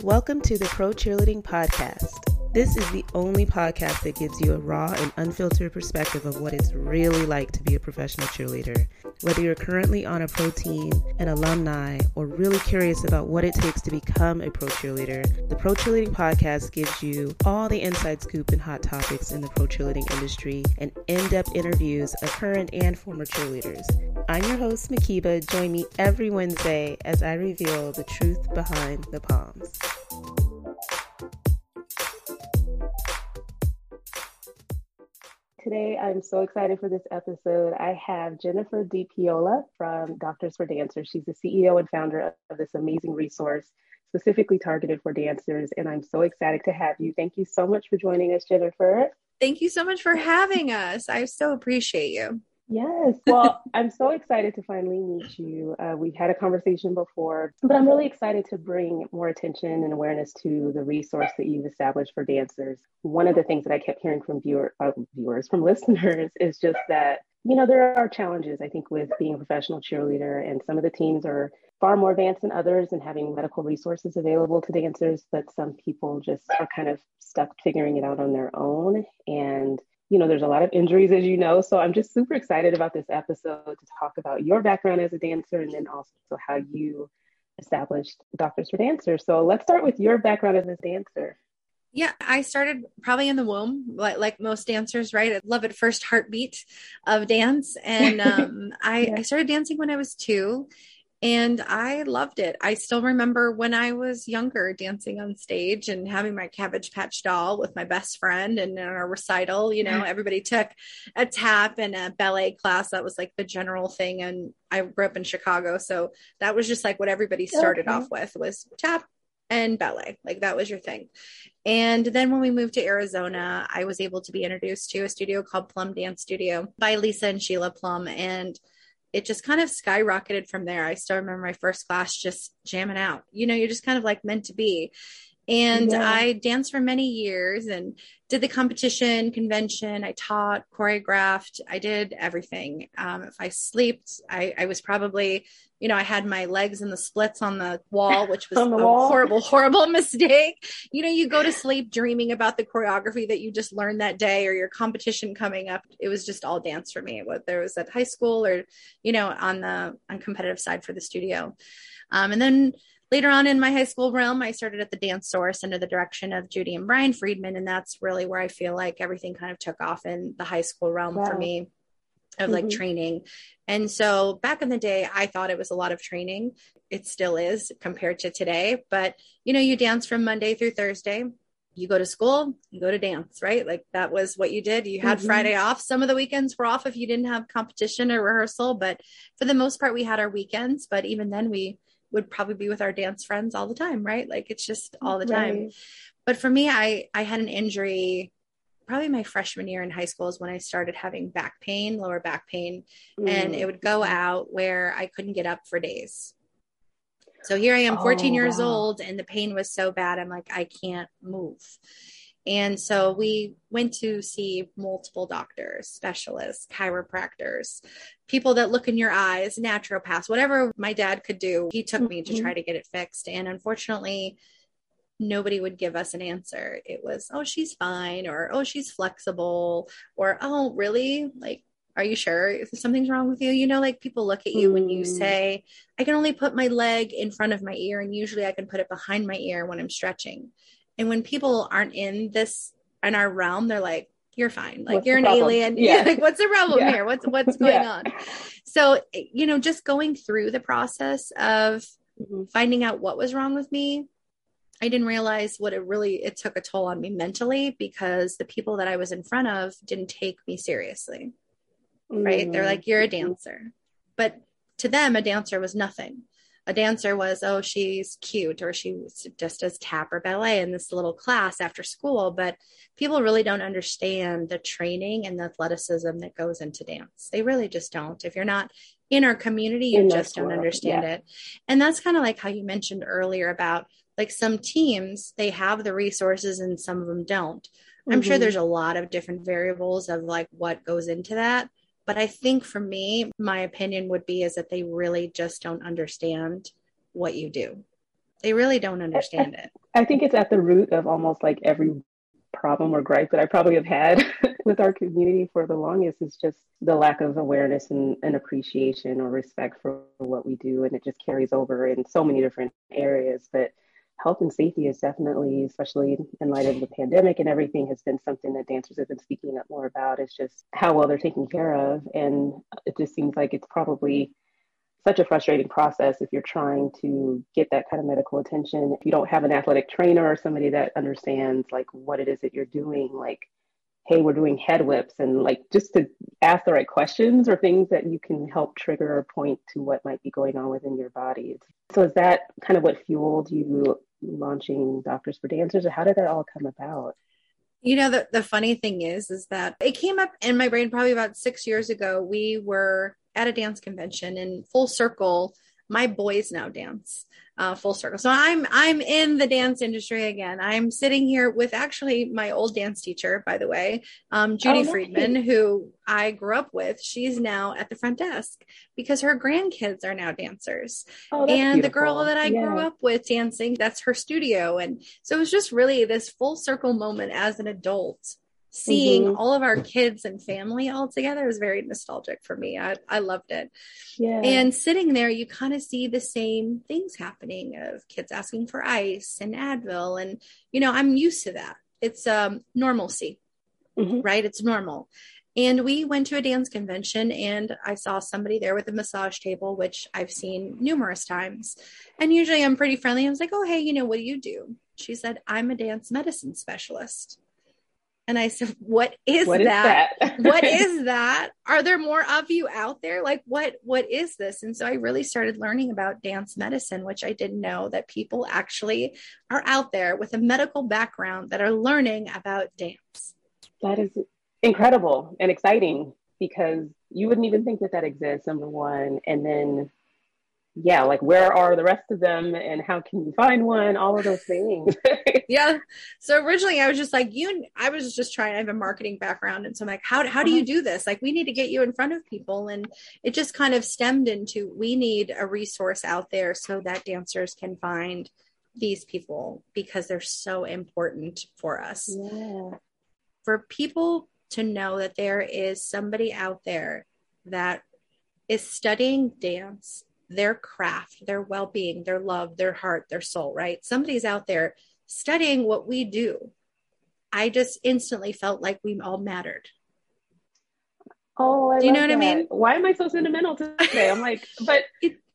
Welcome to the Pro Cheerleading Podcast. This is the only podcast that gives you a raw and unfiltered perspective of what it's really like to be a professional cheerleader. Whether you're currently on a pro team, an alumni, or really curious about what it takes to become a pro cheerleader, the Pro Cheerleading Podcast gives you all the inside scoop and hot topics in the pro cheerleading industry and in depth interviews of current and former cheerleaders. I'm your host, Mhkeeba. Join me every Wednesday as I reveal the truth behind the palms. Today, I'm so excited for this episode. I have Jennifer DePaola from Doctors for Dancers. She's the CEO and founder of this amazing resource specifically targeted for dancers. And I'm so excited to have you. Thank you so much for joining us, Jennifer. Thank you so much for having us. I so appreciate you. Yes. Well, I'm so excited to finally meet you. Uh, we've had a conversation before, but I'm really excited to bring more attention and awareness to the resource that you've established for dancers. One of the things that I kept hearing from viewer, uh, viewers, from listeners, is just that, you know, there are challenges, I think, with being a professional cheerleader, and some of the teams are far more advanced than others and having medical resources available to dancers, but some people just are kind of stuck figuring it out on their own. And you know, there's a lot of injuries, as you know. So I'm just super excited about this episode to talk about your background as a dancer and then also how you established Doctors for Dancers. So let's start with your background as a dancer. Yeah, I started probably in the womb, like like most dancers, right? I love at first heartbeat of dance, and um, I, yeah. I started dancing when I was two, and I loved it. I still remember when I was younger dancing on stage and having my Cabbage Patch doll with my best friend and in our recital, you know, mm. everybody took a tap and a ballet class. That was like the general thing. And I grew up in Chicago. So that was just like what everybody started okay. off with was tap and ballet. Like that was your thing. And then when we moved to Arizona, I was able to be introduced to a studio called Plum Dance Studio by Lisa and Sheila Plum. And it just kind of skyrocketed from there. I still remember my first class just jamming out. You know, you're just kind of like meant to be. And yeah. I danced for many years and did the competition convention. I taught, choreographed, I did everything. Um, if I slept, I, I was probably you know, I had my legs in the splits on the wall, which was a wall. horrible, horrible mistake. You know, you go to sleep dreaming about the choreography that you just learned that day or your competition coming up. It was just all dance for me, whether it was at high school or, you know, on the on competitive side for the studio. Um, and then later on in my high school realm, I started at the Dance Source under the direction of Judy and Brian Friedman. And that's really where I feel like everything kind of took off in the high school realm wow. for me of like mm-hmm. training. And so back in the day, I thought it was a lot of training. It still is compared to today. But, you know, you dance from Monday through Thursday. You go to school, you go to dance, right? Like that was what you did. You had mm-hmm. Friday off. Some of the weekends were off if you didn't have competition or rehearsal. But for the most part, we had our weekends. But even then, we would probably be with our dance friends all the time, right? Like it's just all the time. Right. But for me, I I had an injury probably my freshman year in high school is when I started having back pain, lower back pain, mm. and it would go out where I couldn't get up for days. So here I am, 14 oh, years wow. old, and the pain was so bad. I'm like, I can't move. And so we went to see multiple doctors, specialists, chiropractors, people that look in your eyes, naturopaths, whatever my dad could do. He took me to mm-hmm. try to get it fixed. And unfortunately, nobody would give us an answer. It was, oh, she's fine, or oh, she's flexible, or oh, really? Like, are you sure if something's wrong with you? You know, like people look at you mm. when you mm. say, I can only put my leg in front of my ear, and usually I can put it behind my ear when I'm stretching. And when people aren't in this in our realm, they're like, you're fine. Like what's you're an problem? alien. Yeah. yeah. Like what's the problem yeah. here? What's what's going yeah. on? So, you know, just going through the process of mm-hmm. finding out what was wrong with me, I didn't realize what it really it took a toll on me mentally because the people that I was in front of didn't take me seriously. Mm. Right? They're like you're a mm-hmm. dancer. But to them a dancer was nothing. A dancer was oh she's cute or she just does tap or ballet in this little class after school, but people really don't understand the training and the athleticism that goes into dance. They really just don't. If you're not in our community, you in just don't world, understand yeah. it. And that's kind of like how you mentioned earlier about like some teams they have the resources and some of them don't i'm mm-hmm. sure there's a lot of different variables of like what goes into that but i think for me my opinion would be is that they really just don't understand what you do they really don't understand it I think it's at the root of almost like every problem or gripe that I probably have had with our community for the longest is just the lack of awareness and, and, appreciation or respect for what we do. And it just carries over in so many different areas. But health and safety is definitely, especially in light of the pandemic and everything, has been something that dancers have been speaking up more about. It's just how well they're taken care of. And it just seems like it's probably such a frustrating process if you're trying to get that kind of medical attention. If you don't have an athletic trainer or somebody that understands like what it is that you're doing, like, hey, we're doing head whips, and like just to ask the right questions or things that you can help trigger or point to what might be going on within your body. So, is that kind of what fueled you launching Doctors for Dancers, how did that all come about? You know, the, the funny thing is, is that it came up in my brain probably about six years ago. We were at a dance convention and full circle my boys now dance uh, full circle. So i'm i'm in the dance industry again. I'm sitting here with actually my old dance teacher by the way um, judy oh, friedman who i grew up with. She's now at the front desk because her grandkids are now dancers. Oh, and beautiful. the girl that i yeah. grew up with dancing that's her studio. And so it was just really this full circle moment as an adult seeing mm-hmm. all of our kids and family all together was very nostalgic for me. I, I loved it. Yeah. And sitting there, you kind of see the same things happening of kids asking for ice and Advil. And, you know, I'm used to that. It's um, normalcy, mm-hmm. right? It's normal. And we went to a dance convention and I saw somebody there with a massage table, which I've seen numerous times. And usually I'm pretty friendly. I was like, oh, hey, you know, what do you do? She said, I'm a dance medicine specialist. And I said, What is what that? Is that? what is that? Are there more of you out there? Like what what is this? And so I really started learning about dance medicine, which I didn't know that people actually are out there with a medical background that are learning about dance. That is incredible and exciting because you wouldn't even think that that exists number one and then yeah, like where are the rest of them and how can you find one? All of those things. yeah. So originally I was just like, you, I was just trying, I have a marketing background. And so I'm like, how, how do you uh-huh. do this? Like, we need to get you in front of people. And it just kind of stemmed into we need a resource out there so that dancers can find these people because they're so important for us. Yeah. For people to know that there is somebody out there that is studying dance their craft, their well being, their love, their heart, their soul, right? Somebody's out there studying what we do. I just instantly felt like we all mattered. Oh, I do you know what that. I mean? Why am I so sentimental today? I'm like, but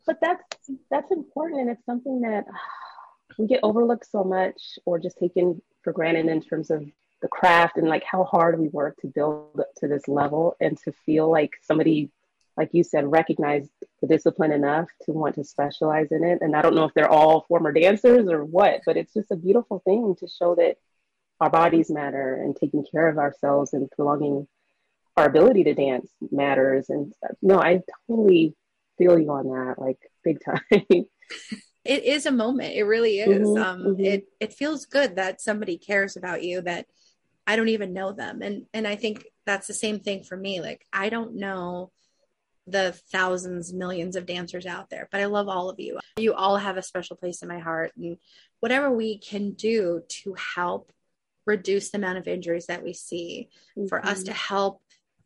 but that's that's important, and it's something that we get overlooked so much, or just taken for granted in terms of the craft and like how hard we work to build up to this level, and to feel like somebody like you said, recognize the discipline enough to want to specialize in it. And I don't know if they're all former dancers or what, but it's just a beautiful thing to show that our bodies matter and taking care of ourselves and prolonging our ability to dance matters. And no, I totally feel you on that, like big time. it is a moment. It really is. Mm-hmm, um, mm-hmm. It it feels good that somebody cares about you that I don't even know them, and and I think that's the same thing for me. Like I don't know the thousands, millions of dancers out there, but I love all of you. You all have a special place in my heart. And whatever we can do to help reduce the amount of injuries that we see, mm-hmm. for us to mm-hmm. help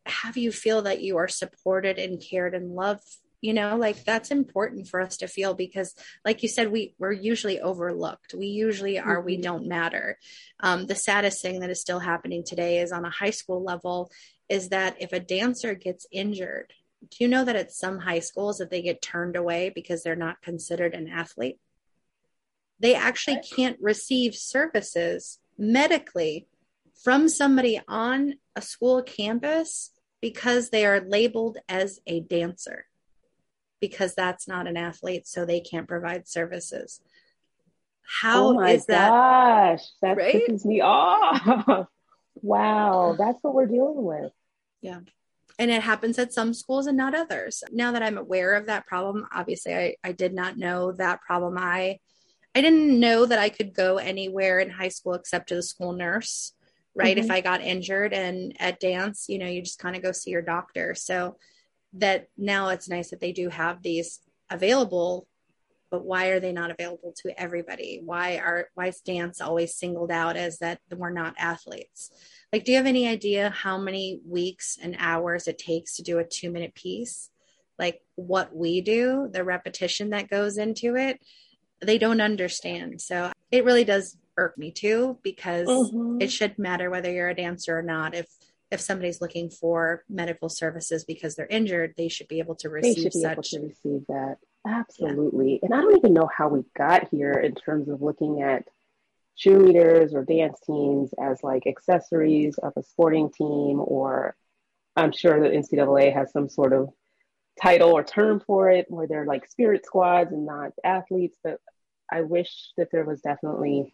have you feel that you are supported and cared and loved you know like that's important for us to feel because like you said we we're usually overlooked we usually are mm-hmm. we don't matter um, the saddest thing that is still happening today is on a high school level is that if a dancer gets injured do you know that at some high schools that they get turned away because they're not considered an athlete? They actually can't receive services medically from somebody on a school campus because they are labeled as a dancer because that's not an athlete so they can't provide services. How oh my is that gosh that right? pisses me off. Wow that's what we're dealing with. Yeah and it happens at some schools and not others. Now that i'm aware of that problem obviously i, I did not know that problem. I i didn't know that i could go anywhere in high school except to the school nurse right? Mm-hmm. if i got injured and at dance you know you just kind of go see your doctor. So that now it's nice that they do have these available but why are they not available to everybody? Why are why is dance always singled out as that we're not athletes? Like, do you have any idea how many weeks and hours it takes to do a two minute piece? Like what we do, the repetition that goes into it, they don't understand. So it really does irk me too because mm-hmm. it should matter whether you're a dancer or not. If if somebody's looking for medical services because they're injured, they should be able to receive they should be such. Able to receive that. Absolutely. Yeah. And I don't even know how we got here in terms of looking at cheerleaders or dance teams as like accessories of a sporting team, or I'm sure the NCAA has some sort of title or term for it where they're like spirit squads and not athletes. But I wish that there was definitely,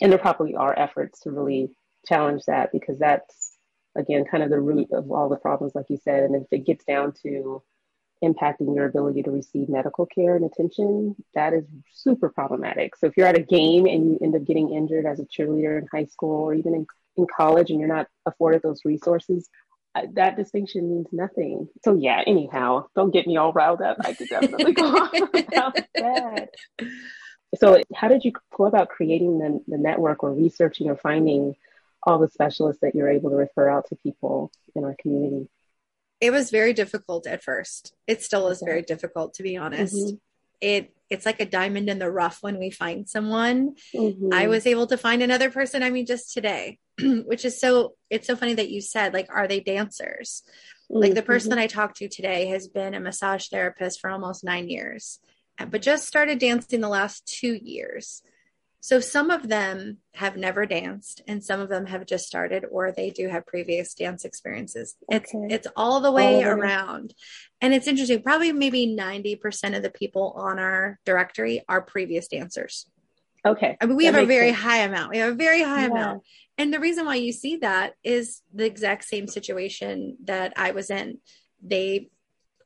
and there probably are efforts to really challenge that because that's, again, kind of the root of all the problems, like you said. And if it gets down to impacting your ability to receive medical care and attention, that is super problematic. So if you're at a game and you end up getting injured as a cheerleader in high school or even in, in college and you're not afforded those resources, uh, that distinction means nothing. So yeah, anyhow, don't get me all riled up. I could definitely go on about that. So how did you go about creating the, the network or researching or finding all the specialists that you're able to refer out to people in our community? It was very difficult at first. It still is very difficult to be honest. Mm-hmm. It it's like a diamond in the rough when we find someone. Mm-hmm. I was able to find another person, I mean just today, which is so it's so funny that you said like are they dancers? Mm-hmm. Like the person mm-hmm. that I talked to today has been a massage therapist for almost 9 years, but just started dancing the last 2 years. So some of them have never danced and some of them have just started or they do have previous dance experiences. Okay. It's it's all the way all around. And it's interesting, probably maybe 90% of the people on our directory are previous dancers. Okay. I mean we that have a very sense. high amount. We have a very high yeah. amount. And the reason why you see that is the exact same situation that I was in. They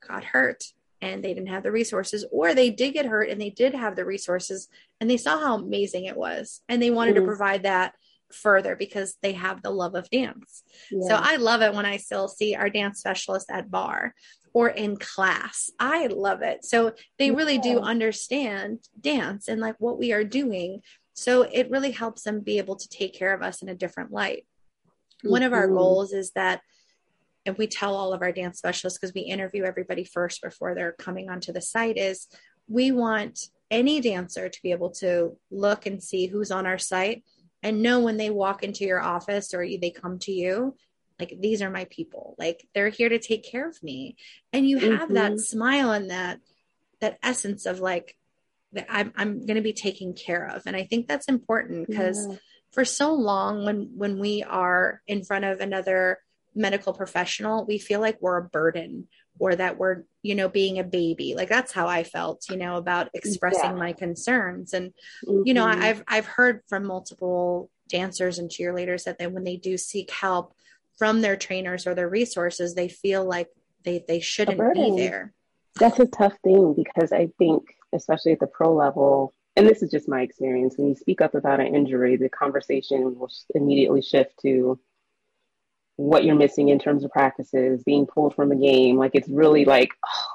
got hurt and they didn't have the resources, or they did get hurt and they did have the resources and they saw how amazing it was and they wanted mm-hmm. to provide that further because they have the love of dance. Yeah. So I love it when I still see our dance specialists at bar or in class. I love it. So they really do understand dance and like what we are doing. So it really helps them be able to take care of us in a different light. Mm-hmm. One of our mm-hmm. goals is that and we tell all of our dance specialists because we interview everybody first before they're coming onto the site is we want any dancer to be able to look and see who's on our site and know when they walk into your office or they come to you like these are my people like they're here to take care of me and you have mm-hmm. that smile and that that essence of like that i'm, I'm going to be taken care of and i think that's important because yeah. for so long when when we are in front of another medical professional, we feel like we're a burden or that we're, you know, being a baby. Like that's how I felt, you know, about expressing yeah. my concerns. And, mm-hmm. you know, mm-hmm. I've I've heard from multiple dancers and cheerleaders that they when they do seek help from their trainers or their resources, they feel like they they shouldn't be there. That's a tough thing because I think, especially at the pro level, and this is just my experience, when you speak up about an injury, the conversation will immediately shift to what you're missing in terms of practices, being pulled from a game. Like it's really like,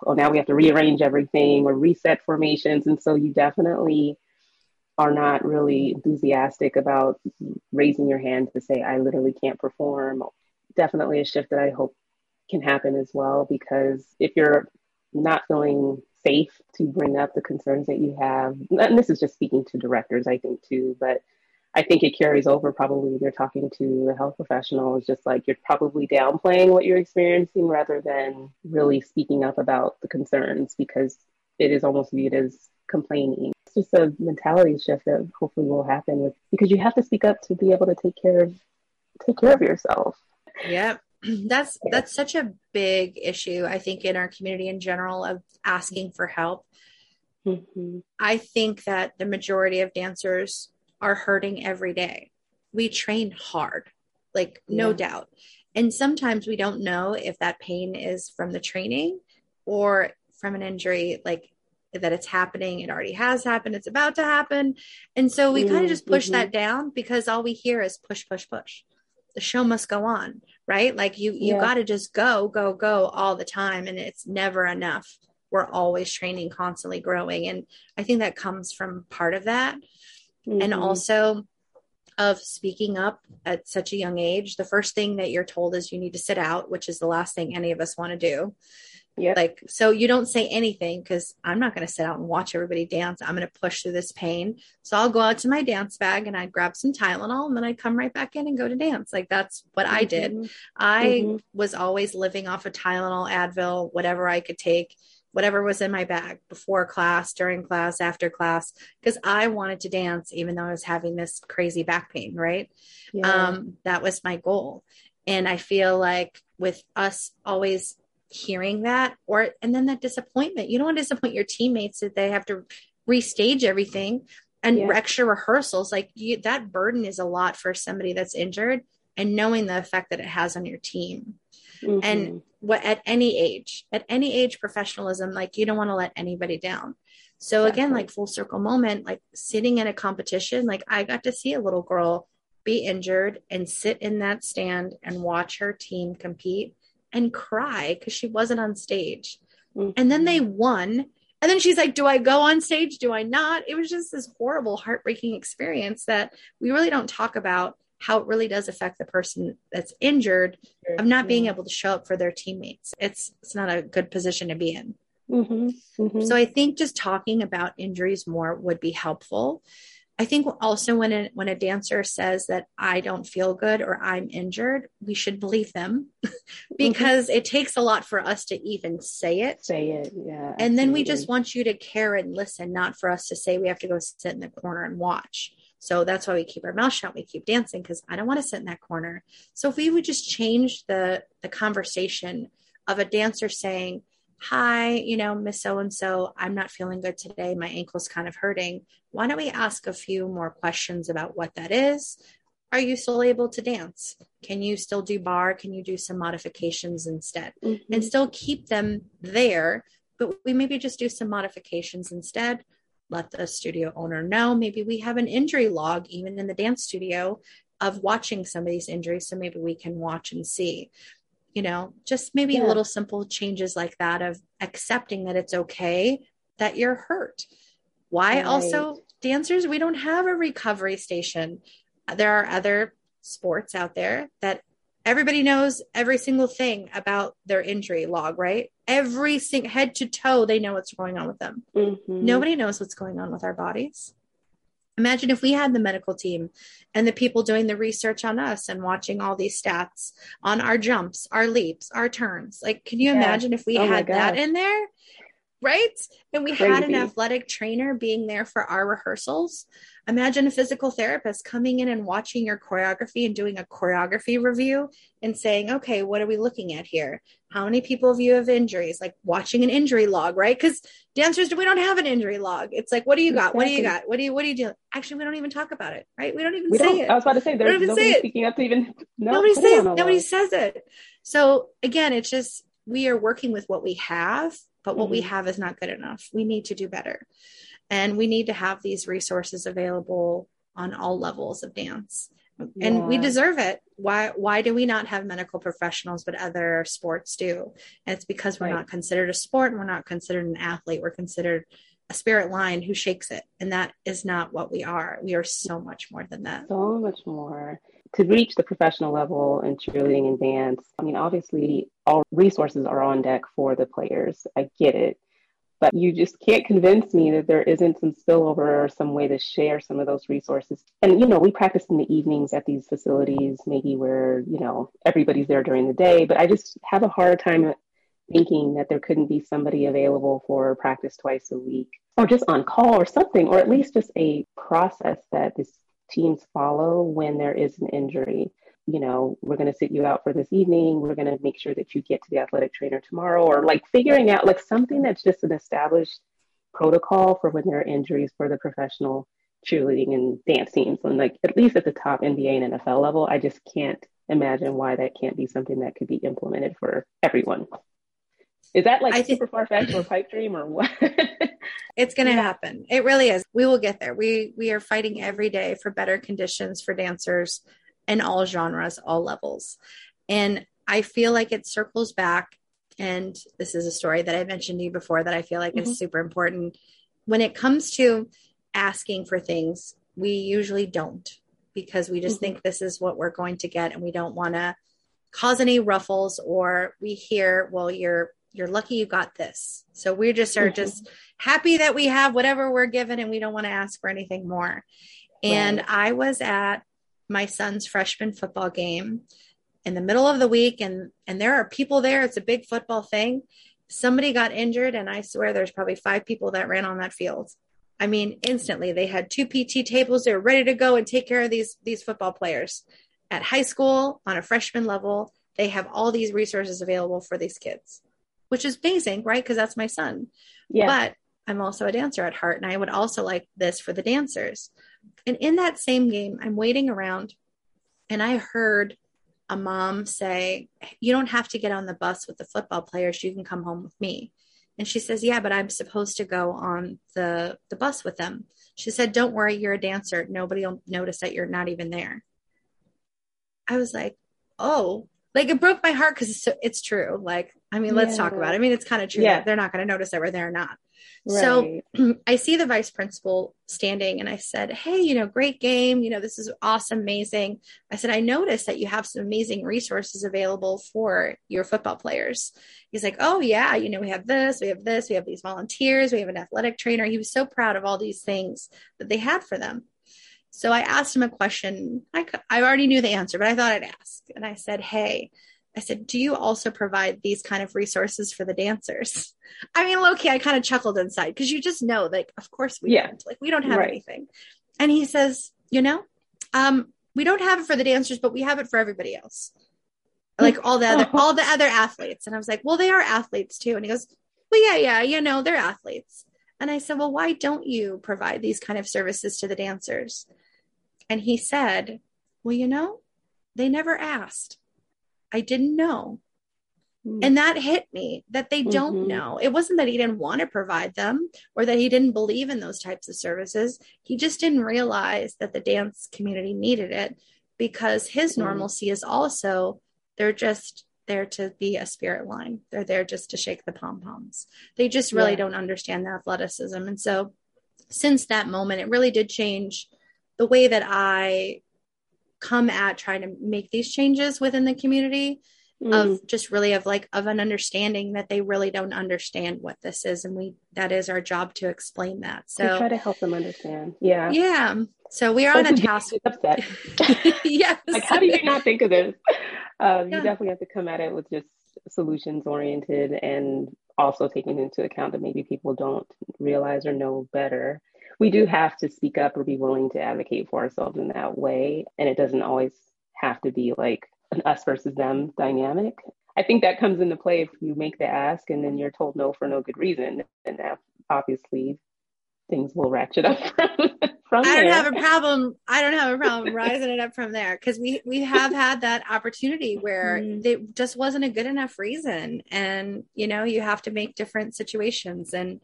oh, now we have to rearrange everything or reset formations. And so you definitely are not really enthusiastic about raising your hand to say, I literally can't perform. Definitely a shift that I hope can happen as well, because if you're not feeling safe to bring up the concerns that you have, and this is just speaking to directors, I think too, but I think it carries over probably when you're talking to a health professionals, just like you're probably downplaying what you're experiencing rather than really speaking up about the concerns because it is almost viewed as complaining. It's just a mentality shift that hopefully will happen with because you have to speak up to be able to take care of take care of yourself. Yep. That's that's such a big issue I think in our community in general of asking for help. Mm-hmm. I think that the majority of dancers are hurting every day. We train hard, like no yeah. doubt. And sometimes we don't know if that pain is from the training or from an injury, like that it's happening. It already has happened. It's about to happen. And so we mm-hmm. kind of just push mm-hmm. that down because all we hear is push, push, push. The show must go on, right? Like you, you yeah. got to just go, go, go all the time. And it's never enough we're always training, constantly growing. And I think that comes from part of that. Mm-hmm. And also of speaking up at such a young age. The first thing that you're told is you need to sit out, which is the last thing any of us want to do. Yeah. Like, so you don't say anything because I'm not going to sit out and watch everybody dance. I'm going to push through this pain. So I'll go out to my dance bag and I'd grab some Tylenol and then I'd come right back in and go to dance. Like, that's what mm-hmm. I did. Mm-hmm. I mm-hmm. was always living off of Tylenol, Advil, whatever I could take whatever was in my bag before class, during class, after class, because I wanted to dance, even though I was having this crazy back pain, right? Yeah. Um, that was my goal. And I feel like with us always hearing that, or, and then that disappointment, you don't want to disappoint your teammates that they have to restage everything and yeah. extra rehearsals. Like you, that burden is a lot for somebody that's injured and knowing the effect that it has on your team. Mm-hmm. And what at any age, at any age, professionalism, like you don't want to let anybody down. So exactly. again, like full circle moment, like sitting in a competition, like I got to see a little girl be injured and sit in that stand and watch her team compete and cry because she wasn't on stage. Mm-hmm. And then they won. And then she's like, Do I go on stage? Do I not? It was just this horrible, heartbreaking experience that we really don't talk about how it really does affect the person that's injured of not being able to show up for their teammates. It's it's not a good position to be in. Mm-hmm, mm-hmm. So I think just talking about injuries more would be helpful. I think also when a, when a dancer says that I don't feel good or I'm injured, we should believe them because mm-hmm. it takes a lot for us to even say it. Say it, yeah. And then we just want you to care and listen, not for us to say we have to go sit in the corner and watch. So that's why we keep our mouth shut. We keep dancing because I don't want to sit in that corner. So if we would just change the the conversation of a dancer saying, "Hi, you know, Miss So and So, I'm not feeling good today. My ankle's kind of hurting. Why don't we ask a few more questions about what that is? Are you still able to dance? Can you still do bar? Can you do some modifications instead? Mm-hmm. And still keep them there, but we maybe just do some modifications instead let the studio owner know. Maybe we have an injury log, even in the dance studio, of watching some of these injuries. So maybe we can watch and see, you know, just maybe yeah. little simple changes like that of accepting that it's okay that you're hurt. Why right. also dancers, we don't have a recovery station. There are other sports out there that everybody knows every single thing about their injury log, right? Every single head to toe, they know what's going on with them. Mm-hmm. Nobody knows what's going on with our bodies. Imagine if we had the medical team and the people doing the research on us and watching all these stats on our jumps, our leaps, our turns. Like, can you yeah. imagine if we oh had that in there? Right? And we Crazy. had an athletic trainer being there for our rehearsals imagine a physical therapist coming in and watching your choreography and doing a choreography review and saying, okay, what are we looking at here? How many people have you have injuries? Like watching an injury log, right? Because dancers, we don't have an injury log. It's like, what do you got? Exactly. What do you got? What do you, what do you do? Actually, we don't even talk about it, right? We don't even we say don't, it. I was about to say, there's nobody speaking up to even, no, nobody says, nobody says it. So again, it's just, we are working with what we have, but what mm-hmm. we have is not good enough. We need to do better. And we need to have these resources available on all levels of dance. Yeah. And we deserve it. Why why do we not have medical professionals but other sports do? And it's because we're right. not considered a sport and we're not considered an athlete. We're considered a spirit line who shakes it. And that is not what we are. We are so much more than that. So much more. To reach the professional level in cheerleading and dance, I mean, obviously, all resources are on deck for the players. I get it but you just can't convince me that there isn't some spillover or some way to share some of those resources. And, you know, we practice in the evenings at these facilities, maybe where, you know, everybody's there during the day, but I just have a hard time thinking that there couldn't be somebody available for practice twice a week or just on call or something, or at least just a process that these teams follow when there is an injury you know, we're going to sit you out for this evening. We're going to make sure that you get to the athletic trainer tomorrow, or like figuring out like something that's just an established protocol for when there are injuries for the professional cheerleading and dance teams. And like at least at the top NBA and NFL level, I just can't imagine why that can't be something that could be implemented for everyone. Is that like I super far fetched or pipe dream or what? it's going to yeah. happen. It really is. We will get there. We we are fighting every day for better conditions for dancers in all genres, all levels. And I feel like it circles back and this is a story that I mentioned to you before that I feel like mm-hmm. is super important. When it comes to asking for things, we usually don't because we just mm-hmm. think this is what we're going to get and we don't want to cause any ruffles or we hear, well, you're you're lucky you got this. So we just are mm-hmm. just happy that we have whatever we're given and we don't want to ask for anything more. And right. I was at my son's freshman football game in the middle of the week and and there are people there it's a big football thing somebody got injured and i swear there's probably five people that ran on that field i mean instantly they had two pt tables they were ready to go and take care of these these football players at high school on a freshman level they have all these resources available for these kids which is amazing right because that's my son yeah. but i'm also a dancer at heart and i would also like this for the dancers and in that same game i'm waiting around and i heard a mom say, You don't have to get on the bus with the football players. You can come home with me. And she says, Yeah, but I'm supposed to go on the, the bus with them. She said, Don't worry, you're a dancer. Nobody will notice that you're not even there. I was like, Oh, like it broke my heart because it's, it's true. Like, I mean, let's yeah. talk about it. I mean, it's kind of true. Yeah. They're not going to notice that we're there or not. Right. So I see the vice principal standing and I said, Hey, you know, great game. You know, this is awesome, amazing. I said, I noticed that you have some amazing resources available for your football players. He's like, Oh, yeah. You know, we have this, we have this, we have these volunteers, we have an athletic trainer. He was so proud of all these things that they had for them. So I asked him a question. I, I already knew the answer, but I thought I'd ask. And I said, Hey, I said, Do you also provide these kind of resources for the dancers? I mean, Loki, I kind of chuckled inside because you just know, like, of course we yeah. don't. Like, we don't have right. anything. And he says, You know, um, we don't have it for the dancers, but we have it for everybody else. Like all the other all the other athletes. And I was like, Well, they are athletes too. And he goes, Well, yeah, yeah, you know, they're athletes. And I said, Well, why don't you provide these kind of services to the dancers? And he said, Well, you know, they never asked. I didn't know. Mm. And that hit me that they don't mm-hmm. know. It wasn't that he didn't want to provide them or that he didn't believe in those types of services. He just didn't realize that the dance community needed it because his mm. normalcy is also they're just there to be a spirit line. They're there just to shake the pom poms. They just really yeah. don't understand the athleticism. And so, since that moment, it really did change the way that I come at trying to make these changes within the community mm. of just really of like of an understanding that they really don't understand what this is and we that is our job to explain that. So to try to help them understand. Yeah. Yeah. So we are on a task. upset yes. Like how do you not think of this? Um, yeah. you definitely have to come at it with just solutions oriented and also taking into account that maybe people don't realize or know better we do have to speak up or be willing to advocate for ourselves in that way. And it doesn't always have to be like an us versus them dynamic. I think that comes into play if you make the ask and then you're told no for no good reason. And that obviously things will ratchet up from, from I don't there. have a problem. I don't have a problem rising it up from there because we we have had that opportunity where mm-hmm. it just wasn't a good enough reason, and you know you have to make different situations. And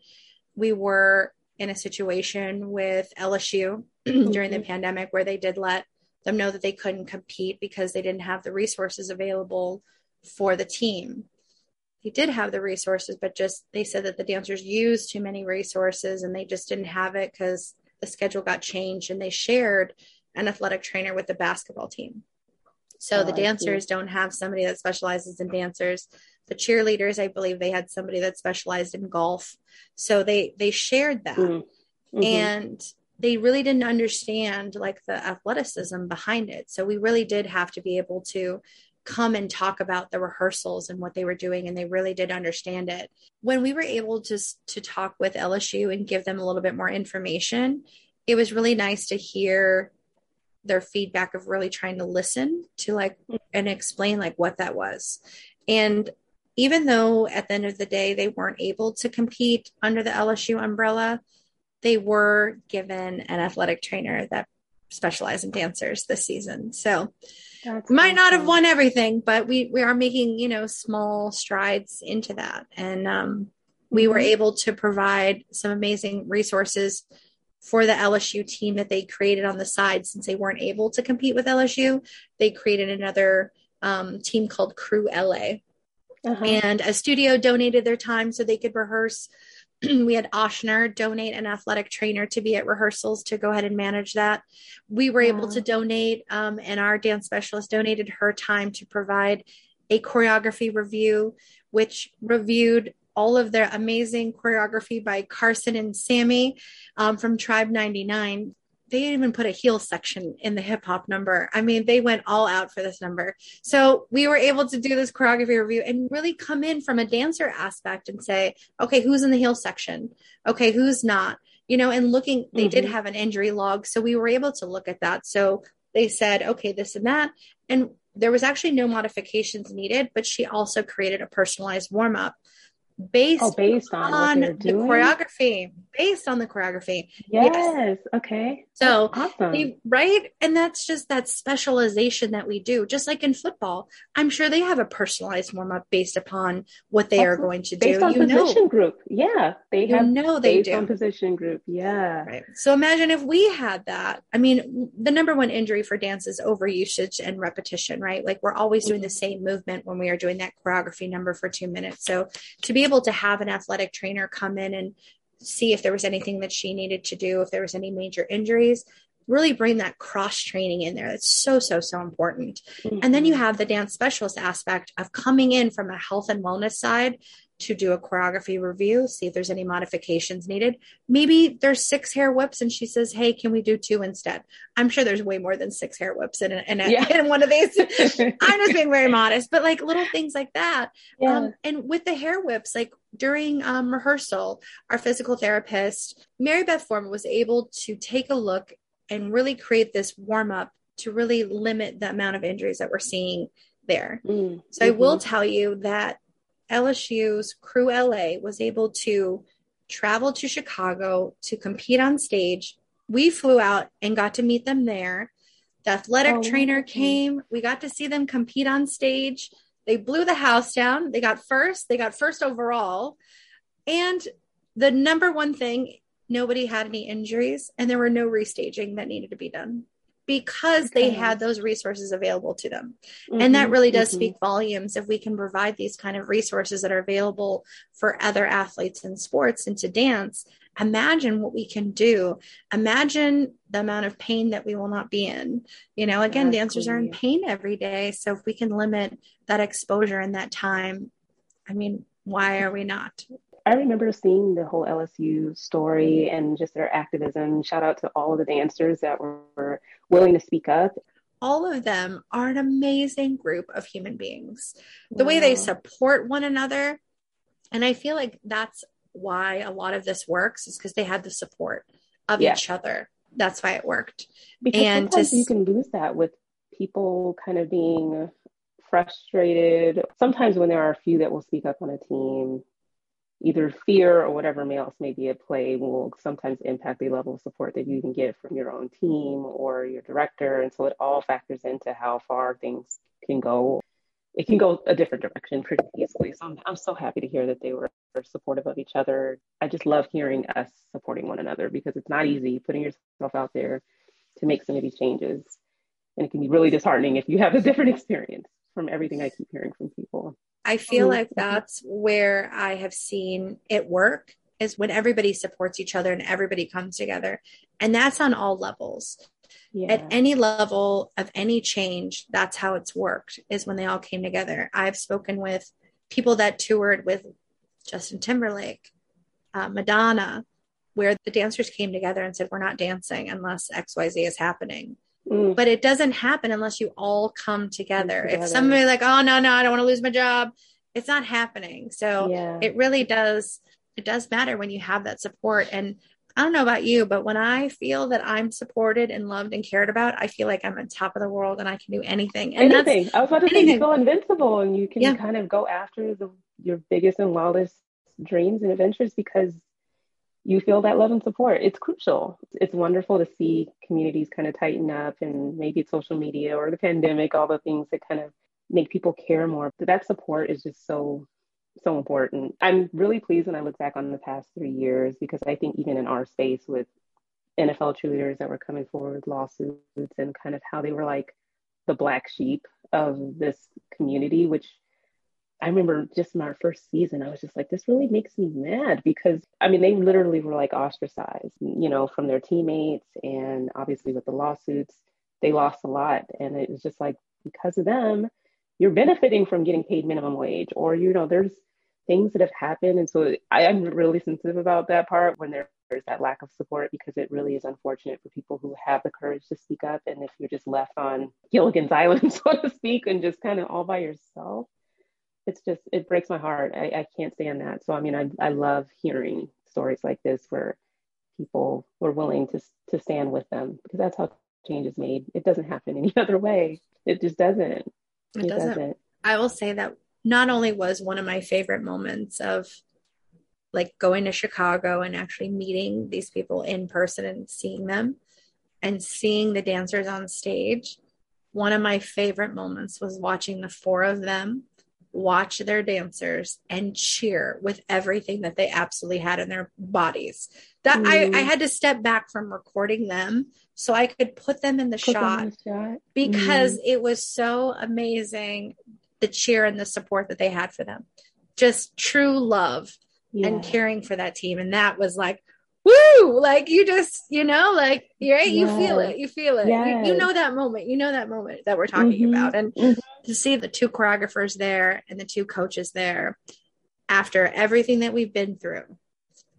we were in a situation with LSU during the mm-hmm. pandemic where they did let them know that they couldn't compete because they didn't have the resources available for the team. They did have the resources, but just they said that the dancers used too many resources and they just didn't have it because the schedule got changed and they shared an athletic trainer with the basketball team. So oh, the dancers don't have somebody that specializes in dancers the cheerleaders i believe they had somebody that specialized in golf. So they they shared that. Mm-hmm. and they really didn't understand like the athleticism behind it. So we really did have to be able to come and talk about the rehearsals and what they were doing and they really did understand it. When we were able to to talk with lsu and give them a little bit more information it was really nice to hear their feedback of really trying to listen to like and explain like what that was. And even though at the end of the day they weren't able to compete under the LSU umbrella, they were given an athletic trainer that specialized in dancers this season. So That's might awesome. not have won everything, but we we are making you know small strides into that, and um, we mm-hmm. were able to provide some amazing resources for the LSU team that they created on the side since they weren't able to compete with LSU. They created another um, team called Crew LA uh-huh. and a studio donated their time so they could rehearse. we had Ochsner donate an athletic trainer to be at rehearsals to go ahead and manage that. We were able to donate, um, and our dance specialist donated her time to provide a choreography review, which reviewed all of their amazing choreography by Carson and Sammy um, from Tribe 99 they even put a heel section in the hip hop number. I mean, they went all out for this number. So we were able to do this choreography review and really come in from a dancer aspect and say, okay, who's in the heel section? Okay, who's not? You know, and looking, they mm-hmm. did have an injury log. So we were able to look at that. So they said, okay, this and that. And there was actually no modifications needed, but she also created a personalized warm up based, oh, based on, on the choreography based on the choreography yes, yes. okay. So awesome. right? And that's just that specialization that we do. Just like in football i'm sure they have a personalized warm-up based upon what they are going to based do. on you position know group. Yeah they you have know they based do. on position group. Yeah. Right. So imagine if we had that. I mean the number one injury for dance is overusage and repetition right? Like we're always doing mm-hmm. the same movement when we are doing that choreography number for two minutes. So to be able to have an athletic trainer come in and see if there was anything that she needed to do, if there was any major injuries, really bring that cross training in there. That's so, so, so important. Mm-hmm. And then you have the dance specialist aspect of coming in from a health and wellness side to do a choreography review, see if there's any modifications needed. Maybe there's six hair whips and she says, Hey, can we do two instead? I'm sure there's way more than six hair whips in, a, in, a, yeah. in one of these. I'm just being very modest, but like little things like that. Yeah. Um, and with the hair whips, like during um, rehearsal, our physical therapist, Mary Beth Foreman, was able to take a look and really create this warm up to really limit the amount of injuries that we're seeing there. Mm, so mm-hmm. I will mm-hmm. tell you that LSU's Crew LA was able to travel to Chicago to compete on stage. We flew out and got to meet them there. The athletic oh, trainer came. We got to see them compete on stage. They blew the house down. They got first. They got first overall. And the number one thing, nobody had any injuries and there were no restaging that needed to be done because okay. they had those resources available to them. Mm-hmm, and that really does mm-hmm. speak volumes if we can provide these kind of resources that are available for other athletes in sports and to dance. Imagine what we can do. Imagine the amount of pain that we will not be in. You know, again, exactly. dancers are in pain every day. So if we can limit that exposure and that time, I mean, why are we not? I remember seeing the whole LSU story and just their activism. Shout out to all of the dancers that were willing to speak up. All of them are an amazing group of human beings. The wow. way they support one another. And I feel like that's why a lot of this works is because they had the support of yeah. each other. That's why it worked. Because and sometimes to, you can lose that with people kind of being frustrated. Sometimes when there are a few that will speak up on a team, either fear or whatever else may be at play will sometimes impact the level of support that you can get from your own team or your director. And so it all factors into how far things can go. It can go a different direction pretty easily. So I'm, I'm so happy to hear that they were supportive of each other. I just love hearing us supporting one another because it's not easy putting yourself out there to make some of these changes. And it can be really disheartening if you have a different experience from everything I keep hearing from people. I feel like that's where I have seen it work is when everybody supports each other and everybody comes together. And that's on all levels. Yeah. At any level of any change, that's how it's worked is when they all came together. I've spoken with people that toured with Justin Timberlake, uh, Madonna, where the dancers came together and said, We're not dancing unless XYZ is happening. Mm. But it doesn't happen unless you all come together. together. If somebody like, oh no, no, I don't want to lose my job, it's not happening. So yeah. it really does it does matter when you have that support. And I don't know about you, but when I feel that I'm supported and loved and cared about, I feel like I'm on top of the world and I can do anything. And anything. I was about to anything. say you feel invincible and you can yeah. kind of go after the your biggest and wildest dreams and adventures because you feel that love and support. It's crucial. It's wonderful to see communities kind of tighten up and maybe it's social media or the pandemic, all the things that kind of make people care more. But that support is just so, so important. I'm really pleased when I look back on the past three years because I think even in our space with NFL cheerleaders that were coming forward with lawsuits and kind of how they were like the black sheep of this community, which I remember just my first season, I was just like, this really makes me mad because I mean, they literally were like ostracized, you know, from their teammates. And obviously, with the lawsuits, they lost a lot. And it was just like, because of them, you're benefiting from getting paid minimum wage, or, you know, there's things that have happened. And so I, am really sensitive about that part when there's that lack of support because it really is unfortunate for people who have the courage to speak up. And if you're just left on Gilligan's Island, so to speak, and just kind of all by yourself, it's just it breaks my heart. I, I can't stand that. So I mean, I I love hearing stories like this where people were willing to to stand with them because that's how change is made. It doesn't happen any other way. It just doesn't. It, it doesn't. doesn't. I will say that not only was one of my favorite moments of like going to Chicago and actually meeting these people in person and seeing them and seeing the dancers on stage. One of my favorite moments was watching the four of them watch their dancers and cheer with everything that they absolutely had in their bodies. That mm. I, I had to step back from recording them so I could put them in the, shot, in the shot, because mm. it was so amazing the cheer and the support that they had for them. Just true love yeah. and caring for that team. And that was like, woo like you just you know like right yes. you feel it you feel it yes. you, you, know that moment you know that moment that we're talking mm-hmm. about and mm-hmm. to see the two choreographers there and the two coaches there after everything that we've been through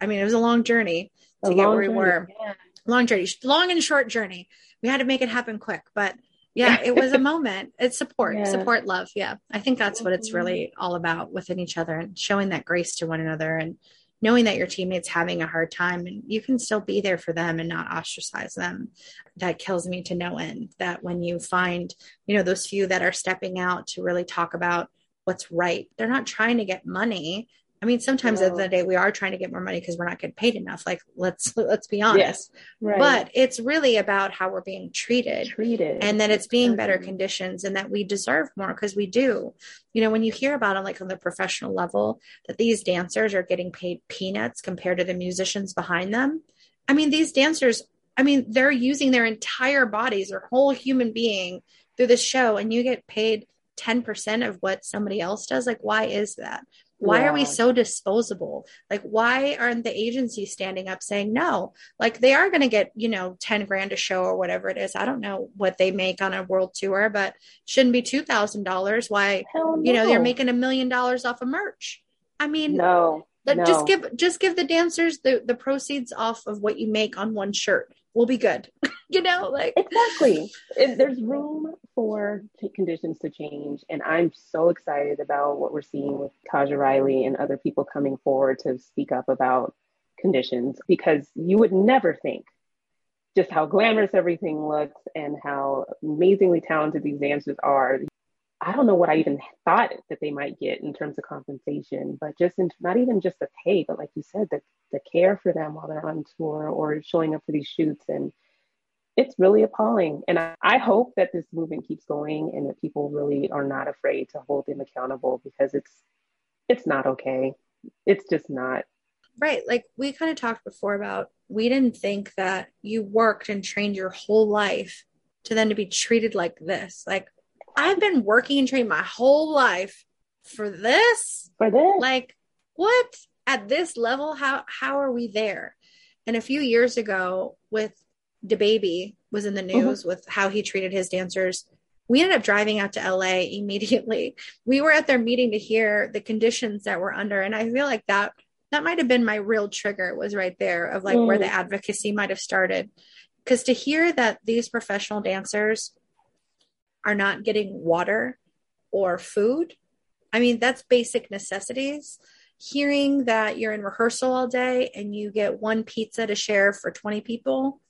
i mean it was a long journey to a get where we were yeah. long journey long and short journey we had to make it happen quick but yeah, it was a moment. It's support, yeah. support, love. Yeah. I think that's what it's mm-hmm. really all about within each other and showing that grace to one another and knowing that your teammates having a hard time and you can still be there for them and not ostracize them. That kills me to no end that when you find you know those few that are stepping out to really talk about what's right they're not trying to get money I mean, sometimes at the, end of the day we are trying to get more money because we're not getting paid enough. Like let's let's be honest. right. But it's really about how we're being treated, treated, and that it's being better conditions, and that we deserve more because we do. You know, when you hear about it, like on the professional level, that these dancers are getting paid peanuts compared to the musicians behind them. I mean, these dancers. I mean, they're using their entire bodies, their whole human being through the show, and you get paid 10% of what somebody else does. Like, why is that? Why yeah. are we so disposable? Like, why aren't the agencies standing up saying no? Like, they are going to get, you know, 10 grand a show or whatever it is. I don't know what they make on a world tour, but shouldn't be $2,000. Why, no. you know, they're making a million dollars off of merch. I mean, no, no. just give, just give the dancers the, the proceeds off of what you make on one shirt. We'll be good. you know, like exactly. There's room for conditions to change. And I'm so excited about what we're seeing with Taja Riley and other people coming forward to speak up about conditions because you would never think just how glamorous everything looks and how amazingly talented these dancers are. I don't know what I even thought that they might get in terms of compensation, but just in, not even just the pay, but like you said, the, the care for them while they're on tour or showing up for these shoots and it's really appalling. And I, I, hope that this movement keeps going and that people really are not afraid to hold them accountable because it's it's not okay. It's just not. Right. Like we kind of talked before about we didn't think that you worked and trained your whole life to then to be treated like this. Like I've been working and training my whole life for this. For this. Like what? At this level, how how are we there? And a few years ago with DaBaby was in the mm-hmm. news with how he treated his dancers. We ended up driving out to LA immediately. We were at their meeting to hear the conditions that we're under. And I feel like that that might have been my real trigger was right there of like mm. where the mm. advocacy might have started. Because to hear that these professional dancers are not getting water or food, I mean, that's basic necessities. Hearing that you're in rehearsal all day and you get one pizza to share for 20 people,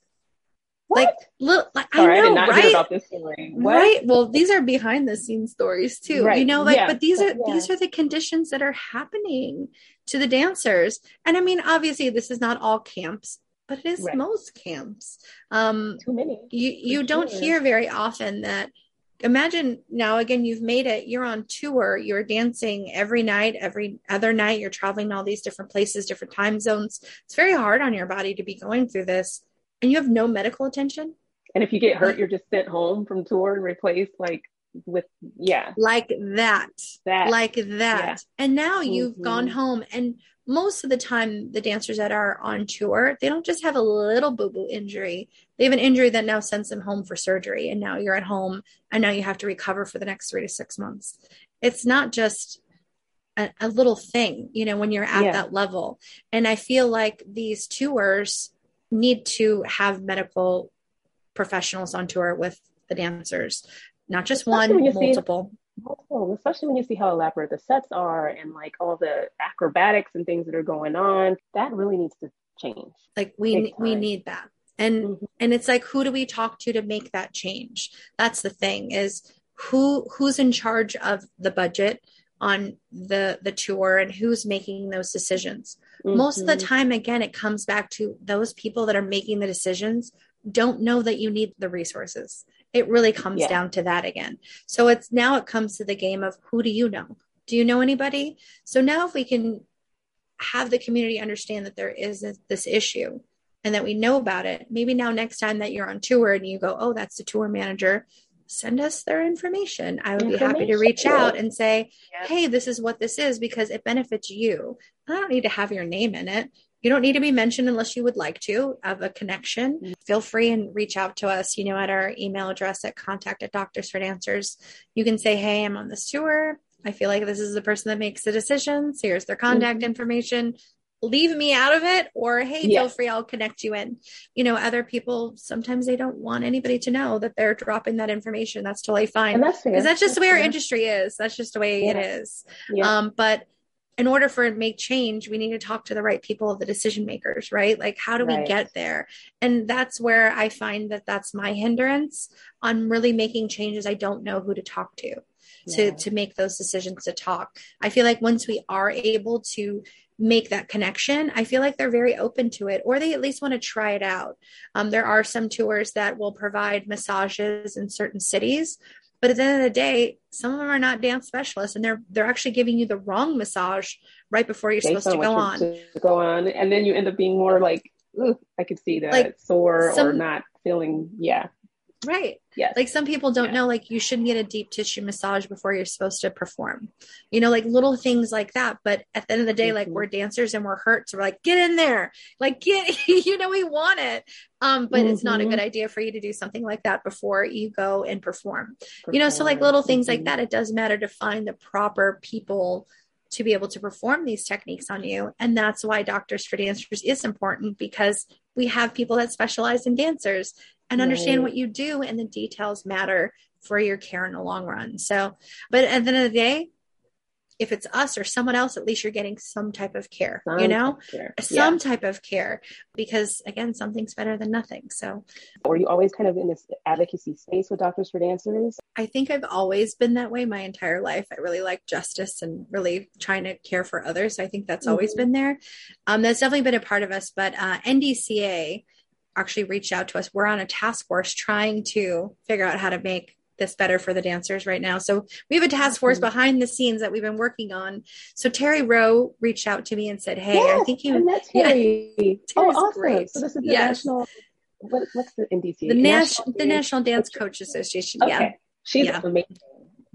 what? Like, look, like, Sorry, I know, I right? Right. Well, these are behind the scenes stories too. Right. You know, like, yeah. but these are yeah. these are the conditions that are happening to the dancers. And I mean, obviously, this is not all camps, but it is right. most camps. Um, Too many. You you don't hear very often that. Imagine now again, you've made it. You're on tour. You're dancing every night, every other night. You're traveling all these different places, different time zones. It's very hard on your body to be going through this and you have no medical attention. And if you get hurt, you're just sent home from tour and replaced. Like, with yeah like that that like that yeah. and now you've Mm-hmm. gone home and most of the time the dancers that are on tour they don't just have a little boo-boo injury they have an injury that now sends them home for surgery and now you're at home and now you have to recover for the next three to six months it's not just a, a little thing you know when you're at Yeah. that level and i feel like these tours need to have medical professionals on tour with the dancers not just Especially one you see- multiple multiple, especially when you see how elaborate the sets are and like all the acrobatics and things that are going on. That really needs to change. like we we need that and Mhm. and it's like who do we talk to to make that change that's the thing is who who's in charge of the budget on the the tour and who's making those decisions most of the Mhm. time again it comes back to those people that are making the decisions don't know that you need the resources it really comes Yeah. down to that again so it's now it comes to the game of who do you know do you know anybody so now if we can have the community understand that there is this, this issue and that we know about it. Maybe now next time that you're on tour and you go oh that's the tour manager send us their information. I would be happy to reach out and say Yeah. hey this is what this is because it benefits you. I don't need to have your name in it. You don't need to be mentioned unless you would like to have a connection. Mm-hmm. feel free and reach out to us you know at our email address at contact at doctors for dancers you can say hey i'm on this tour. I feel like this is the person that makes the decisions. Here's their contact Mhm. information leave me out of it or hey Yeah. feel free i'll connect you in you know other people sometimes they don't want anybody to know that they're dropping that information that's totally fine and that's because that's just the way our industry is that's just the way it Yeah. is Yeah. um, but in order for it to make change, we need to talk to the right people, the decision makers, right? Like, how do we get there? And that's where I find that that's my hindrance on really making changes. I don't know who to talk to to to make those decisions to talk. I feel like once we are able to make that connection, I feel like they're very open to it, or they at least want to try it out. Um, there are some tours that will provide massages in certain cities, but at the end of the day, some of them are not dance specialists, and they're they're actually giving you the wrong massage right before you're Based supposed to go on. to go on, and then you end up being more like, I could see that Like, sore or not feeling. Yeah. Right. Yes. Like some people don't Yeah. know, like you shouldn't get a deep tissue massage before you're supposed to perform. You know, like little things like that. But at the end of the day, like Mhm. we're dancers and we're hurt. So we're like, get in there. Like get you know, we want it. Um, but it's not a Mhm. good idea for you to do something like that before you go and perform. You know, so like little things like Mhm. that, it does matter to find the proper people to be able to perform these techniques on you. And that's why Doctors for Dancers is important because we have people that specialize in dancers and understand Right. what you do and the details matter for your care in the long run. So, but at the end of the day, if it's us or someone else, at least you're getting some type of care, you know, care. some Yeah. type of care because again, something's better than nothing. So Were you always kind of in this advocacy space with Doctors for Dancers? I think I've always been that way my entire life. I really like justice and really trying to care for others. So I think that's always Mhm. been there. Um, that's definitely been a part of us. But uh, NDCA actually reached out to us. We're on a task force trying to figure out how to make this better for the dancers right now. So we have a task force behind the scenes that we've been working on. So Terry Rowe reached out to me and said, "Hey, I think you met yeah. Terry. oh, awesome. great. So this is the Yes. national. What, what's the NDC? the national the National Dance Coach Association. Okay. Yeah, She's Yeah. amazing.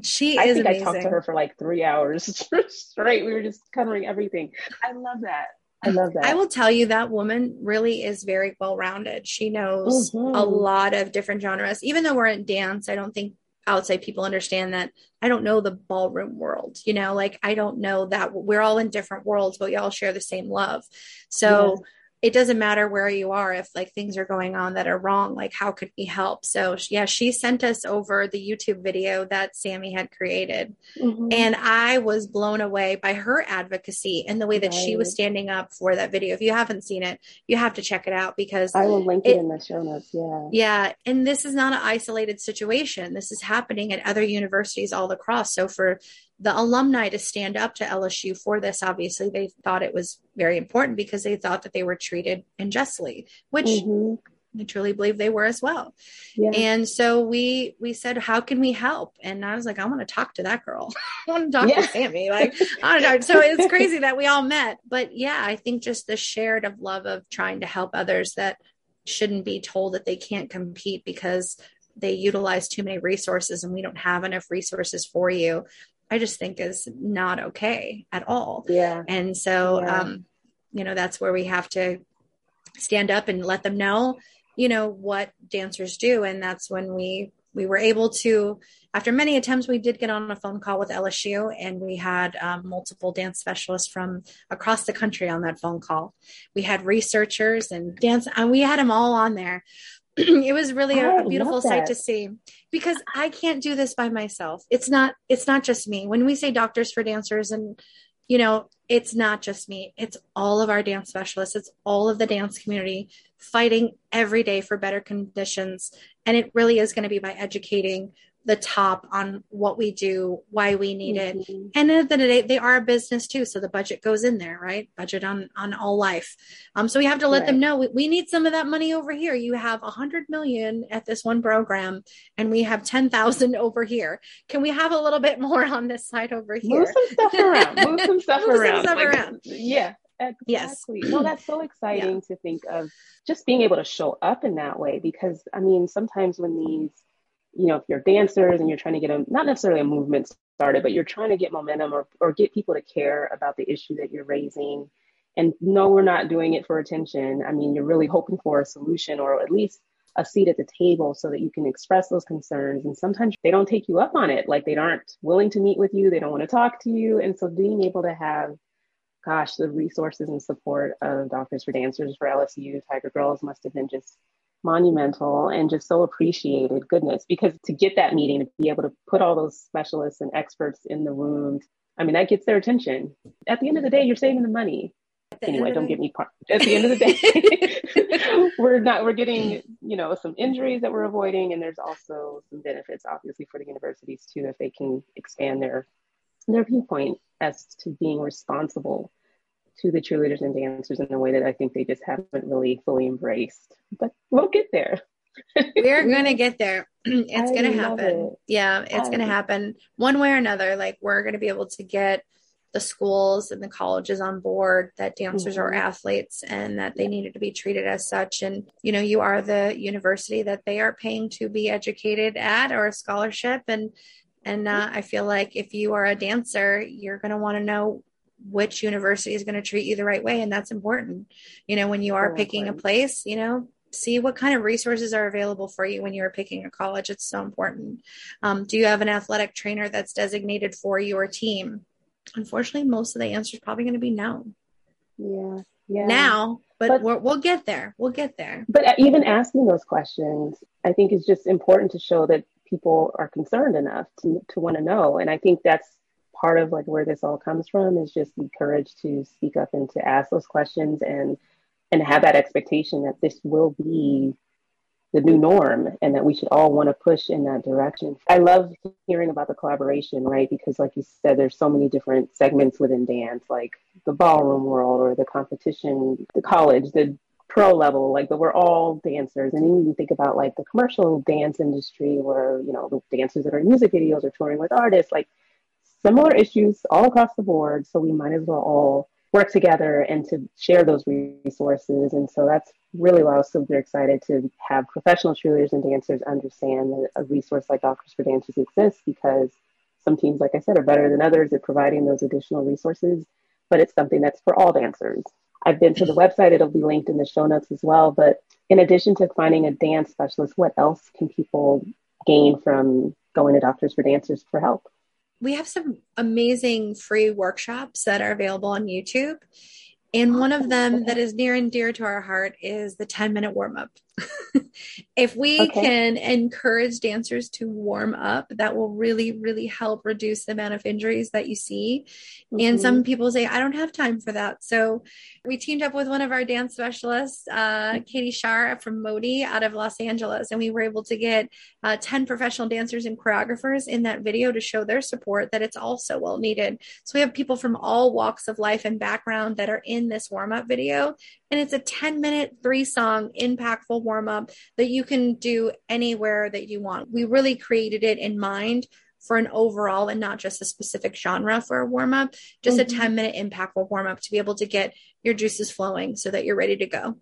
she I is think amazing. I talked to her for like three hours straight. We were just covering everything. I love that. I love that. I will tell you that woman really is very well rounded. She knows Mhm. a lot of different genres. Even though we're in dance, I don't think outside people understand that I don't know the ballroom world. You know, like I don't know that we're all in different worlds, but we all share the same love. So it doesn't matter where you are if like things are going on that are wrong like how could we help so yeah she sent us over the youtube video that sammy had created Mhm. and I was blown away by her advocacy and the way that she was standing up for that video. If you haven't seen it, you have to check it out because I will link it, it- in the show notes. Yeah. yeah, and this is not an isolated situation. This is happening at other universities all across. So for the alumni to stand up to LSU for this, obviously they thought it was very important because they thought that they were treated unjustly, which Mhm. I truly believe they were as well. Yeah. And so we we said, how can we help? And I was like, I want to talk to that girl. I want to talk Yeah. to Sammy. Like, I to talk. So it's crazy that we all met. But yeah, I think just the shared of love of trying to help others that shouldn't be told that they can't compete because they utilize too many resources and we don't have enough resources for you i just think is not okay at all. Yeah. And so yeah. um you know that's where we have to stand up and let them know you know what dancers do. And that's when we we were able to after many attempts we did get on a phone call with lsu and we had um, multiple dance specialists from across the country on that phone call. We had researchers and dance and we had them all on there it was really a, a beautiful sight to see. Because i can't do this by myself. It's not it's not just me. When we say doctors for dancers and you know it's not just me. It's all of our dance specialists. It's all of the dance community fighting every day for better conditions. And it really is going to be by educating the top on what we do, why we need mm-hmm. it. And at the end of the day, they are a business too. So the budget goes in there, right? Budget on, on all life. Um, so we have to let right. them know we, we, need some of that money over here. You have a hundred million at this one program and we have 10,000 over here. Can we have a little bit more on this side over here? Move some stuff around. Move some stuff Move around. Some stuff like, around. Yeah. Exactly. Yes. No, that's so exciting yeah. to think of just being able to show up in that way because I mean, sometimes when these you know, if you're dancers and you're trying to get a not necessarily a movement started, but you're trying to get momentum or, or get people to care about the issue that you're raising. And no, we're not doing it for attention. I mean, you're really hoping for a solution or at least a seat at the table so that you can express those concerns. And sometimes they don't take you up on it. Like they aren't willing to meet with you, they don't want to talk to you. And so being able to have, gosh, the resources and support of Doctors for Dancers for LSU Tiger Girls must have been just monumental and just so appreciated. Goodness, because to get that meeting, to be able to put all those specialists and experts in the room, I mean, that gets their attention. At the end of the day, you're saving the money. Anyway, don't get me part. At the end of the day, we're not. We're getting, you know, some injuries that we're avoiding, and there's also some benefits, obviously, for the universities too, if they can expand their their viewpoint as to being responsible to the cheerleaders and dancers in a way that I think they just haven't really fully embraced. But we'll get there. We're gonna get there. It's gonna happen. It. Yeah, it's gonna happen one way or another. Like we're gonna be able to get the schools and the colleges on board that dancers mm-hmm. are athletes and that they needed to be treated as such. And, you know, you are the university that they are paying to be educated at or a scholarship. And, and uh, I feel like if you are a dancer, you're going to want to know which university is going to treat you the right way and that's important. You know when you are picking a place you know see what kind of resources are available for you when you're picking a college. It's so important. Um, do you have an athletic trainer that's designated for your team? Unfortunately most of the answer is probably going to be no. Yeah yeah. Now but, but we'll get there. We'll get there. But even asking those questions i think is just important to show that people are concerned enough to, to want to know. And i think that's part of like where this all comes from is just the courage to speak up and to ask those questions and and have that expectation that this will be the new norm and that we should all want to push in that direction. I love hearing about the collaboration, right? Because like you said, there's so many different segments within dance, like the ballroom world or the competition, the college, the pro level, like but we're all dancers. And then you think about like the commercial dance industry where, you know, the dancers that are in music videos or touring with artists, like similar issues all across the board. So we might as well all work together and to share those resources. And so that's really why I was super excited to have professional cheerleaders and dancers understand that a resource like Doctors for Dancers exists because some teams, like I said, are better than others at providing those additional resources, but it's something that's for all dancers. I've been to the website, it'll be linked in the show notes as well. But in addition to finding a dance specialist, what else can people gain from going to Doctors for Dancers for help? We have some amazing free workshops that are available on YouTube. And one of them that is near and dear to our heart is the 10 minute warm up. if we okay. can encourage dancers to warm up, that will really, really help reduce the amount of injuries that you see. Mm-hmm. And some mm-hmm. people say, I don't have time for that. So we teamed up with one of our dance specialists, uh, Katie Shar from Modi out of Los Angeles, and we were able to get uh, 10 professional dancers and choreographers in that video to show their support that it's also well needed. So we have people from all walks of life and background that are in this warm up video. And it's a 10 minute, three song, impactful warm up that you can do anywhere that you want. We really created it in mind for an overall and not just a specific genre for a warm up, just mm-hmm. a 10 minute impactful warm up to be able to get your juices flowing so that you're ready to go.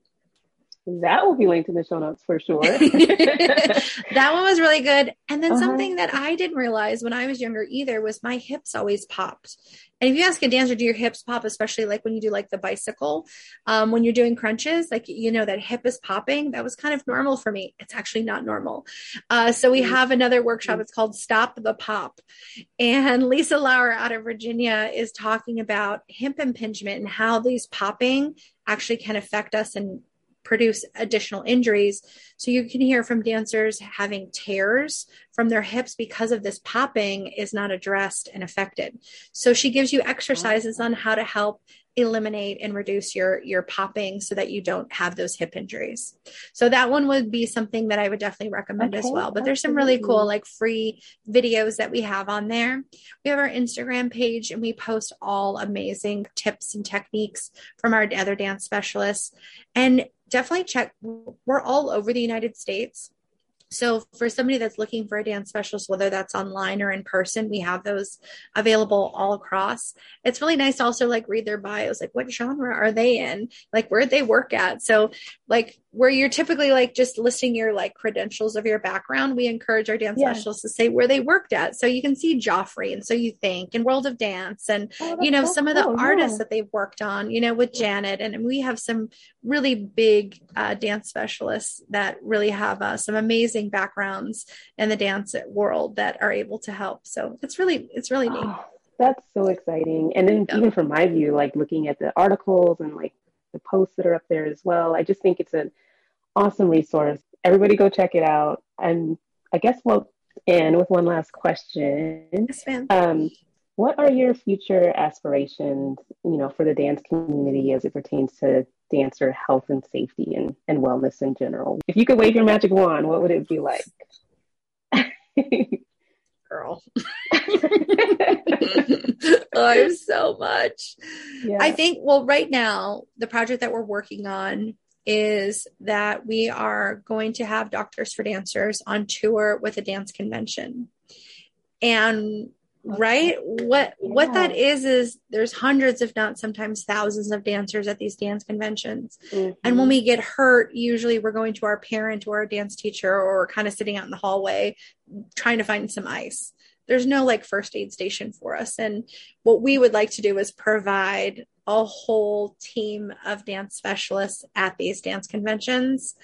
That will be linked in the show notes for sure. that one was really good. And then uh-huh. something that I didn't realize when I was younger either was my hips always popped. And if you ask a dancer, do your hips pop, especially like when you do like the bicycle, um, when you're doing crunches, like, you know, that hip is popping. That was kind of normal for me. It's actually not normal. Uh, so we mm-hmm. have another workshop. Mm-hmm. It's called Stop the Pop. And Lisa Lauer out of Virginia is talking about hip impingement and how these popping actually can affect us and produce additional injuries. So you can hear from dancers having tears from their hips because of this popping is not addressed and affected. So she gives you exercises on how to help eliminate and reduce your your popping so that you don't have those hip injuries. So that one would be something that I would definitely recommend okay, as well. But there's some really cool like free videos that we have on there. We have our Instagram page and we post all amazing tips and techniques from our other dance specialists. And definitely check we're all over the United States. So for somebody that's looking for a dance specialist, whether that's online or in person, we have those available all across. It's really nice to also like read their bios, like what genre are they in? Like where they work at. So like where you're typically like just listing your like credentials of your background, we encourage our dance yeah. specialists to say where they worked at. So you can see Joffrey and so you think and World of Dance and oh, you know so some cool. of the artists yeah. that they've worked on, you know, with Janet and we have some really big uh, dance specialists that really have uh, some amazing backgrounds in the dance world that are able to help. So it's really it's really neat. Oh, that's so exciting. And then yeah. even from my view, like looking at the articles and like the posts that are up there as well. I just think it's an awesome resource. Everybody go check it out. And I guess we'll end with one last question. Yes, ma'am. Um, what are your future aspirations, you know, for the dance community as it pertains to dancer health and safety and, and wellness in general? If you could wave your magic wand, what would it be like? girl. oh, I have so much. Yeah. I think, well, right now, the project that we're working on is that we are going to have Doctors for Dancers on tour with a dance convention. And right what yeah. what that is is there's hundreds if not sometimes thousands of dancers at these dance conventions mm-hmm. and when we get hurt usually we're going to our parent or our dance teacher or kind of sitting out in the hallway trying to find some ice there's no like first aid station for us. And what we would like to do is provide a whole team of dance specialists at these dance conventions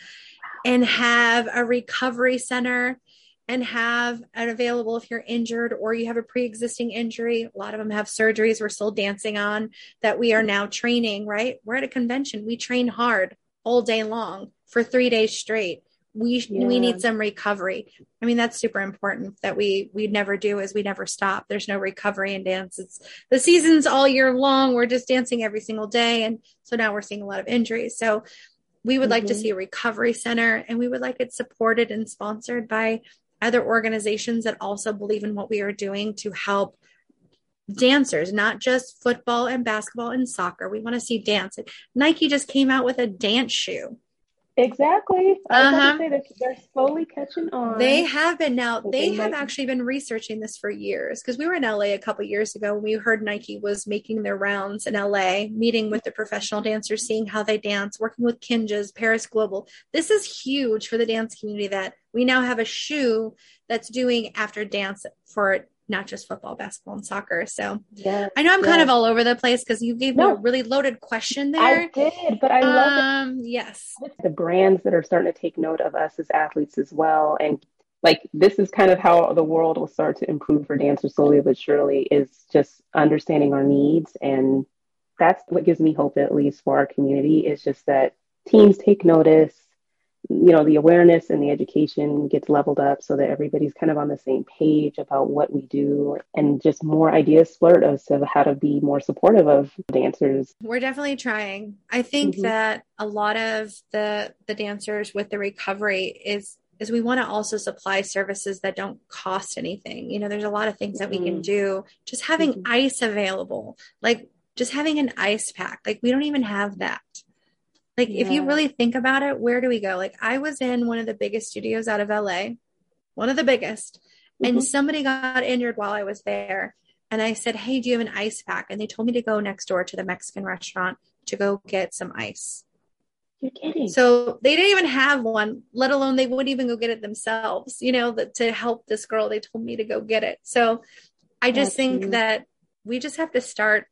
and have a recovery center and have it available if you're injured or you have a pre-existing injury. A lot of them have surgeries we're still dancing on that we are now training right? We're at a convention. We train hard all day long for three days straight we yeah. we need some recovery i mean that's super important that we we never do is we never stop there's no recovery in dance it's the seasons all year long we're just dancing every single day and so now we're seeing a lot of injuries so we would mm-hmm. like to mm-hmm. see a recovery center and we would like it supported and sponsored by other organizations that also believe in what we are doing to help dancers, not just football and basketball and soccer. We want to see dance. Nike just came out with a dance shoe. Exactly. uh-huh. they're, they're slowly catching on. They have been now. They, have actually been researching this for years because we were in LA a couple years ago when we heard Nike was making their rounds in LA, meeting with the professional dancers, seeing how they dance, working with Kinjaz, Paris Goebel. This is huge for the dance community that we now have a shoe that's doing after dance for not just football, basketball, and soccer. So yes, I know I'm yes. kind of all over the place because you gave no, me a really loaded question there. I did, but I love um, it. Yes. The brands that are starting to take note of us as athletes as well. And like this is kind of how the world will start to improve for dancers slowly but surely is just understanding our needs. And that's what gives me hope, at least for our community, is just that teams take notice you know the awareness and the education gets leveled up so that everybody's kind of on the same page about what we do and just more ideas splurt as to how to be more supportive of dancers we're definitely trying i think mm-hmm. that a lot of the the dancers with the recovery is is we want to also supply services that don't cost anything you know there's a lot of things that we can mm-hmm. do just having mm-hmm. ice available like just having an ice pack like we don't even have that like, yeah. if you really think about it, where do we go? Like, I was in one of the biggest studios out of LA, one of the biggest, mm-hmm. and somebody got injured while I was there. And I said, Hey, do you have an ice pack? And they told me to go next door to the Mexican restaurant to go get some ice. You're kidding. So they didn't even have one, let alone they wouldn't even go get it themselves, you know, that to help this girl. They told me to go get it. So I just That's think cute. that we just have to start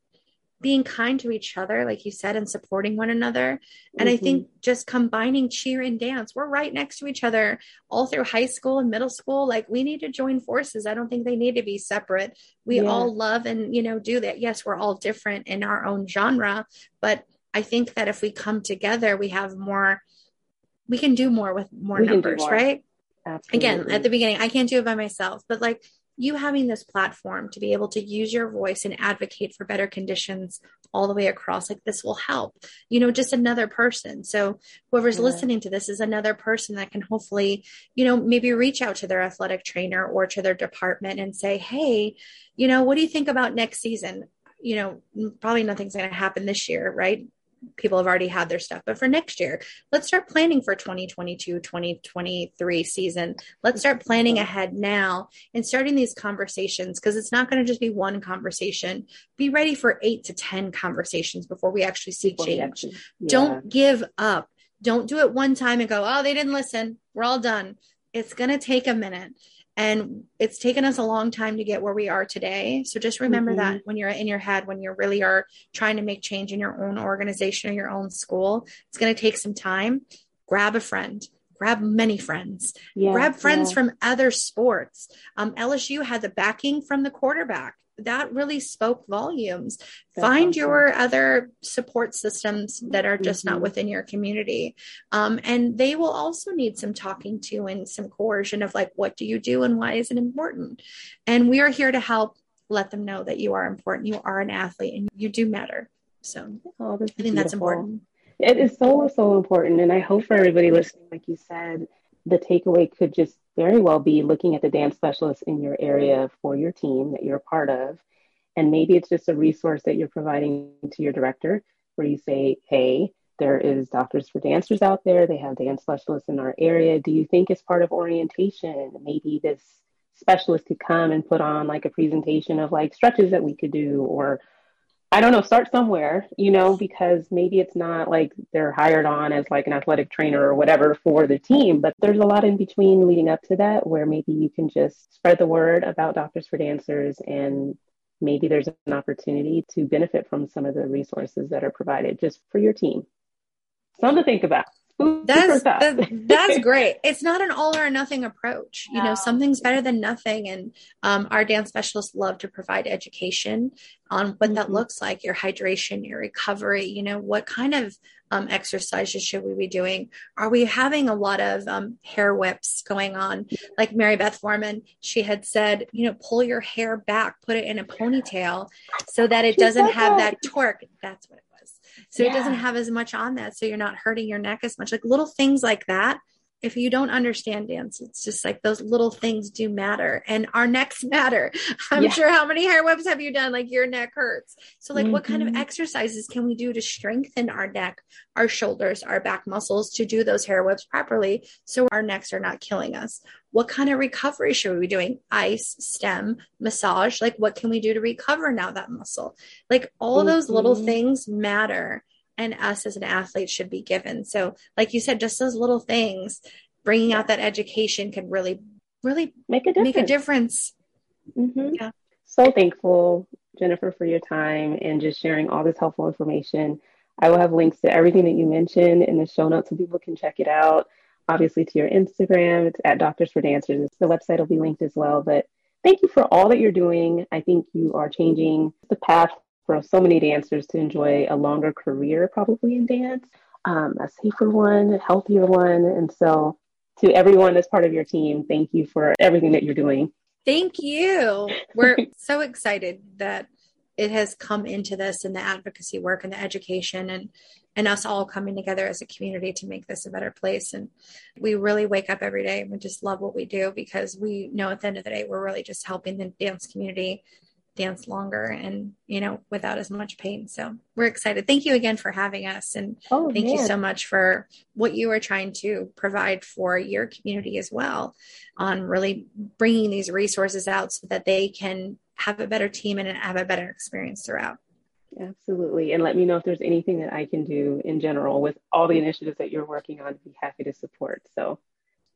being kind to each other, like you said, and supporting one another. And mm-hmm. I think mm-hmm. just combining cheer and dance, we're right next to each other all through high school and middle school. Like we need to join forces. I don't think they need to be separate. We yeah. all love and, you know, do that. Yes, we're all different in our own genre, but I think that if we come together, we have more, we can do more with more we numbers, more. right? Absolutely. Again, at the beginning, I can't do it by myself, but like you having this platform to be able to use your voice and advocate for better conditions all the way across like this will help you know just another person. So whoever's yeah. listening to this is another person that can hopefully you know maybe reach out to their athletic trainer or to their department and say hey you know what do you think about next season? You know probably nothing's going to happen this year right people have already had their stuff. But for next year, let's start planning for 2022, 2023 season. Let's start planning ahead now and starting these conversations because it's not going to just be one conversation. Be ready for eight to 10 conversations before we actually see change. Actually, yeah. Don't give up. Don't do it one time and go, oh, they didn't listen. We're all done. It's going to take a minute. And it's taken us a long time to get where we are today. So just remember mm-hmm. that when you're in your head, when you really are trying to make change in your own organization or your own school, it's going to take some time. Grab a friend, grab many friends, grab friends from other sports. Um, LSU had the backing from the quarterback that really spoke volumes. That's Find awesome. your other support systems that are just mm-hmm. not within your community. Um, and they will also need some talking to and some coercion of like, what do you do and why is it important? And we are here to help let them know that you are important. You are an athlete and you do matter. So oh, I think beautiful. that's important. It is so, so important. And I hope for everybody listening, like you said, the takeaway could just very well be looking at the dance specialist in your area for your team that you're a part of. And maybe it's just a resource that you're providing to your director where you say, hey, there is doctors for dancers out there. They have dance specialists in our area. Do you think as part of orientation, maybe this specialist could come and put on like a presentation of like stretches that we could do or I don't know, start somewhere, you know, because maybe it's not like they're hired on as like an athletic trainer or whatever for the team, but there's a lot in between leading up to that where maybe you can just spread the word about Doctors for Dancers and maybe there's an opportunity to benefit from some of the resources that are provided just for your team. Something to think about that's that, that's great. It's not an all or nothing approach. You no. know something's better than nothing and um, our dance specialists love to provide education on what mm-hmm. that looks like your hydration your recovery you know what kind of um, exercises should we be doing? Are we having a lot of um, hair whips going on? Like mary beth foreman she had said you know pull your hair back put it in a ponytail so that it doesn't have that torque. That's what so yeah. it doesn't have as much on that. So you're not hurting your neck as much. Like little things like that. If you don't understand dance, it's just like those little things do matter and our necks matter. I'm yeah. sure how many hair whips have you done? Like your neck hurts. So, like, mm-hmm. what kind of mm-hmm. exercises can we do to strengthen our neck, our shoulders, our back muscles to do those hair whips properly so our necks are not killing us? What kind of recovery should we be doing? Ice, stem, massage. Like, what can we do to recover now that muscle? Like, all mm-hmm. those little mm-hmm. things matter. And us as an athlete should be given. So, like you said, just those little things, bringing out that education can really, really make a difference. Make a difference. Mm-hmm. Yeah. So thankful, Jennifer, for your time and just sharing all this helpful information. I will have links to everything that you mentioned in the show notes so people can check it out obviously to your Instagram. It's at Doctors for Dancers. The website will be linked as well. But thank you for all that you're doing. I think you are changing the path for so many dancers to enjoy a longer career, probably in dance, um, a safer one, a healthier one. And so, to everyone that's part of your team, thank you for everything that you're doing. Thank you. We're so excited that it has come into this and the advocacy work and the education and and us all coming together as a community to make this a better place and we really wake up every day and we just love what we do because we know at the end of the day we're really just helping the dance community dance longer and you know without as much pain so we're excited thank you again for having us and oh, thank man. you so much for what you are trying to provide for your community as well on really bringing these resources out so that they can have a better team and have a better experience throughout. Absolutely. And let me know if there's anything that I can do in general with all the initiatives that you're working on. I'd be happy to support. So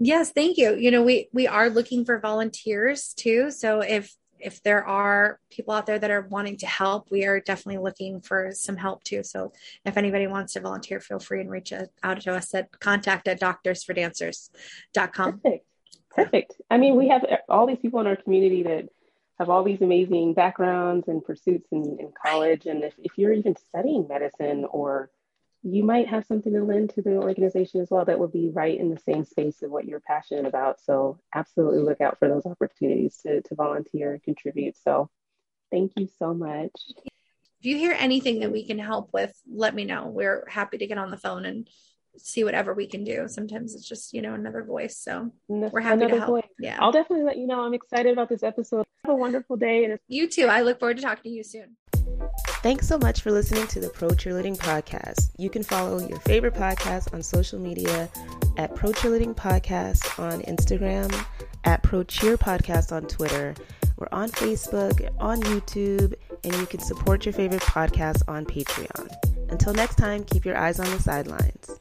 Yes, thank you. You know, we we are looking for volunteers too. So if if there are people out there that are wanting to help, we are definitely looking for some help too. So if anybody wants to volunteer, feel free and reach out to us at contact at doctorsfordancers.com. Perfect. Perfect. I mean, we have all these people in our community that have all these amazing backgrounds and pursuits in, in college. And if, if you're even studying medicine or you might have something to lend to the organization as well that would be right in the same space of what you're passionate about. So absolutely look out for those opportunities to, to volunteer and contribute. So thank you so much. If you hear anything that we can help with, let me know. We're happy to get on the phone and see whatever we can do. Sometimes it's just, you know, another voice. So we're happy another to help. Voice. Yeah. I'll definitely let you know. I'm excited about this episode. Have a wonderful day. And you too. I look forward to talking to you soon. Thanks so much for listening to the Pro Cheerleading Podcast. You can follow your favorite podcast on social media at Pro Cheerleading Podcast on Instagram, at Pro Cheer Podcast on Twitter. We're on Facebook, on YouTube, and you can support your favorite podcast on Patreon. Until next time, keep your eyes on the sidelines.